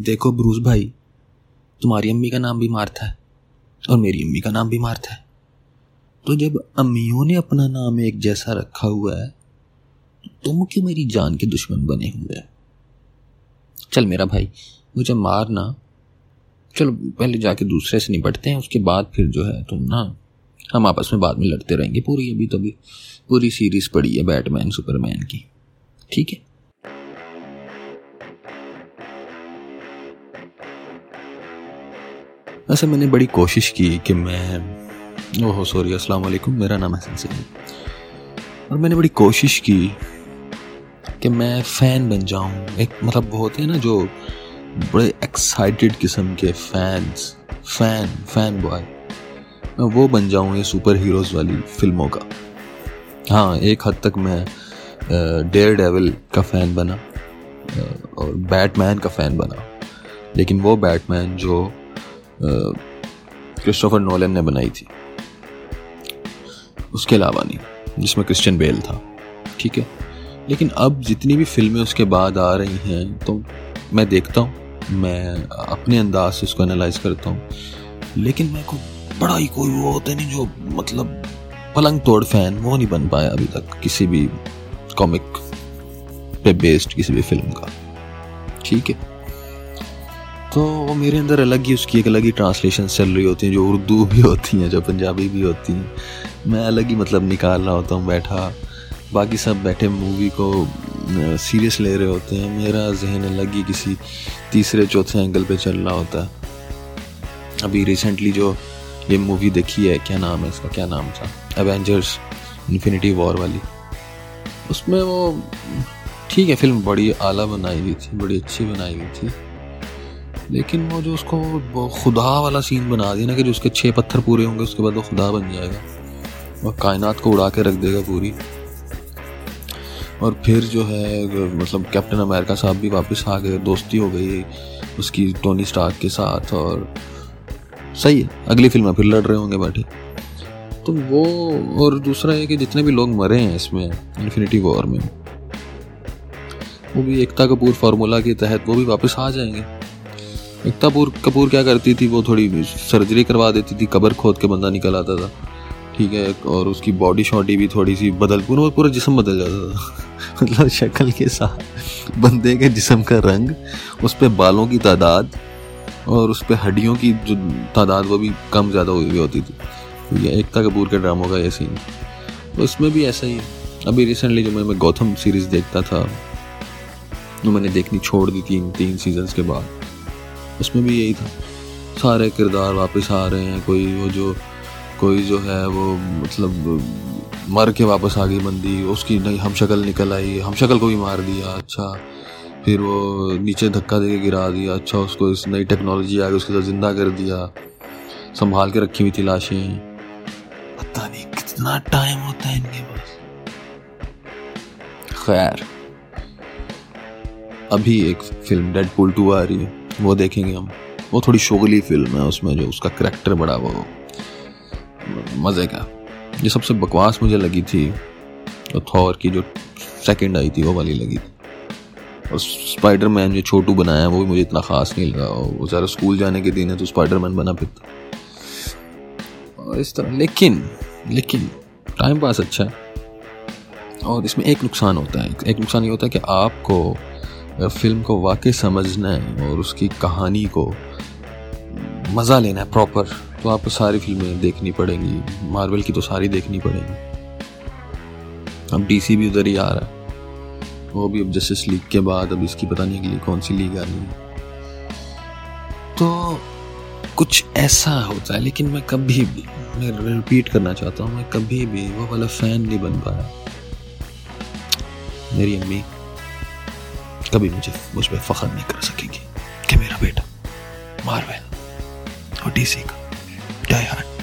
देखो ब्रूस भाई, तुम्हारी अम्मी का नाम भी मार्था है और मेरी अम्मी का नाम भी मार्था है तो जब अम्मियों ने अपना नाम एक जैसा रखा हुआ है तो तुम क्यों मेरी जान के दुश्मन बने हुए हैं। चल मेरा भाई, मुझे मारना। चलो, पहले जाके दूसरे से निपटते हैं, उसके बाद फिर जो है तुम ना, हम आपस में बाद में लड़ते रहेंगे। पूरी अभी तो अभी, पूरी सीरीज़ पड़ी है बैटमैन, सुपरमैन की। ठीक है? वैसे मैंने बड़ी कोशिश की कि मैं, ओहो, सॉरी, अस्सलाम वालेकुम, मेरा नाम है सिंह और मैंने बड़ी कोशिश की कि मैं फ़ैन बन जाऊँ। एक मतलब वो होते हैं ना जो बड़े एक्साइटेड किस्म के फैंस फ़ैन फ़ैन बॉय मैं वो बन जाऊँ ये सुपर हीरोज़ वाली फ़िल्मों का। हाँ एक हद तक मैं डेयर डेविल का फ़ैन बना और बैटमैन का फ़ैन बना। लेकिन वो बैटमैन जो क्रिस्टोफर नोलन ने बनाई थी। उसके अलावा नहीं, जिसमें क्रिश्चियन बेल था, ठीक है? लेकिन अब जितनी भी फ़िल्में उसके बाद आ रही हैं तो मैं देखता हूँ, मैं अपने अंदाज से उसको एनालाइज करता हूँ। लेकिन मेरे को बड़ा ही कोई वो होता नहीं जो मतलब पलंग तोड़ फ़ैन वो नहीं बन पाया अभी तक किसी भी कॉमिक पे बेस्ड किसी भी फ़िल्म का, ठीक है? तो वो मेरे अंदर अलग ही उसकी एक अलग ही ट्रांसलेशन चल रही होती हैं, जो उर्दू भी होती हैं, जो पंजाबी भी होती हैं। मैं अलग ही मतलब निकाल रहा होता हूँ, बैठा। बाकी सब बैठे मूवी को सीरियस ले रहे होते हैं। मेरा जहन अलग ही किसी तीसरे, चौथे एंगल पे चल रहा होता है। अभी रिसेंटली जो ये मूवी देखी है, क्या नाम है इसका, क्या नाम था? एवेंजर्स इन्फिनिटी वॉर वाली। उसमें वो, ठीक है फ़िल्म बड़ी आला बनाई हुई थी, बड़ी अच्छी बनाई हुई थी। लेकिन वो जो उसको खुदा वाला सीन बना दिया ना कि जो उसके छः पत्थर पूरे होंगे, उसके बाद वो खुदा बन जाएगा। और कायनात को उड़ा के रख देगा पूरी। और फिर जो है मतलब कैप्टन अमेरिका साहब भी वापस आ गए, दोस्ती हो गई उसकी टोनी स्टार्क के साथ और सही है, अगली फ़िल्म में फिर लड़ रहे होंगे बैठे। तो वो, और दूसरा है कि जितने भी लोग मरे हैं इसमें इन्फिनिटी वॉर में, वो भी एकता कपूर फार्मूला के तहत वो भी वापस आ जाएँगे। एकता कपूर क्या करती थी, वो थोड़ी सर्जरी करवा देती थी, कबर खोद के बंदा निकल आता था। ठीक है, और उसकी बॉडी शॉडी भी थोड़ी सी बदल पूरा पूरा जिसम बदल जाता था। मतलब शक्ल के साथ बंदे के जिसम का रंग, उस पर बालों की तादाद, और उस पर हड्डियों की जो तादाद, वो भी कम ज़्यादा हुई हुई होती थी। तो ये एकता कपूर के ड्रामों का ये सीन तो इसमें भी ऐसा ही है। अभी रिसेंटली जो मैं मैं गौतम सीरीज़ देखता था वो मैंने देखनी छोड़ दी तीन तीन सीजन्स के बाद उसमें भी यही था। सारे किरदार वापस आ रहे हैं, कोई वो जो, कोई जो है वो मतलब मर के वापस आ गई बंदी, उसकी नई हम शक्ल निकल आई, हम शक्ल को भी मार दिया अच्छा। फिर वो नीचे धक्का दे के गिरा दिया अच्छा उसको इस नई टेक्नोलॉजी आ गई, उसके साथ ज़िंदा कर दिया। संभाल के रखी हुई थी लाशें। पता नहीं कितना टाइम होता है इनके पास। खैर। अभी एक फ़िल्म डेड पुल टू आ रही है। वो देखेंगे हम। वो थोड़ी शोगली फ़िल्म है, उसमें जो उसका करेक्टर बड़ा वो, मज़े का। ये सबसे बकवास मुझे लगी थी तो थॉर की जो सेकंड आई थी, वो वाली लगी थी। और स्पाइडर मैन जो छोटू बनाया वो भी मुझे इतना ख़ास नहीं लगा। वो ज़्यादा स्कूल जाने के दिन है तो स्पाइडर मैन बना फिर और इस तरह, लेकिन लेकिन टाइम पास अच्छा है। और इसमें एक नुकसान होता है। एक नुकसान ये होता है कि आपको फ़िल्म को वाकई समझना है और उसकी कहानी को मज़ा लेना है प्रॉपर तो आपको सारी फ़िल्में देखनी पड़ेंगी। मार्वल की तो सारी देखनी पड़ेंगी। अब डीसी भी उधर ही आ रहा है। वो भी अब जस्टिस लीग के बाद, अब इसकी पता नहीं अगली कौन सी लीग आनी है। तो कुछ ऐसा होता है, लेकिन मैं कभी भी, मैं रिपीट करना चाहता हूँ, मैं कभी भी वो वाला फ़ैन नहीं बन पाया। मेरी अम्मी कभी मुझे मुझ पर फख्र नहीं कर सकेगी कि मेरा बेटा मार्वल और डीसी का डाई हार्ट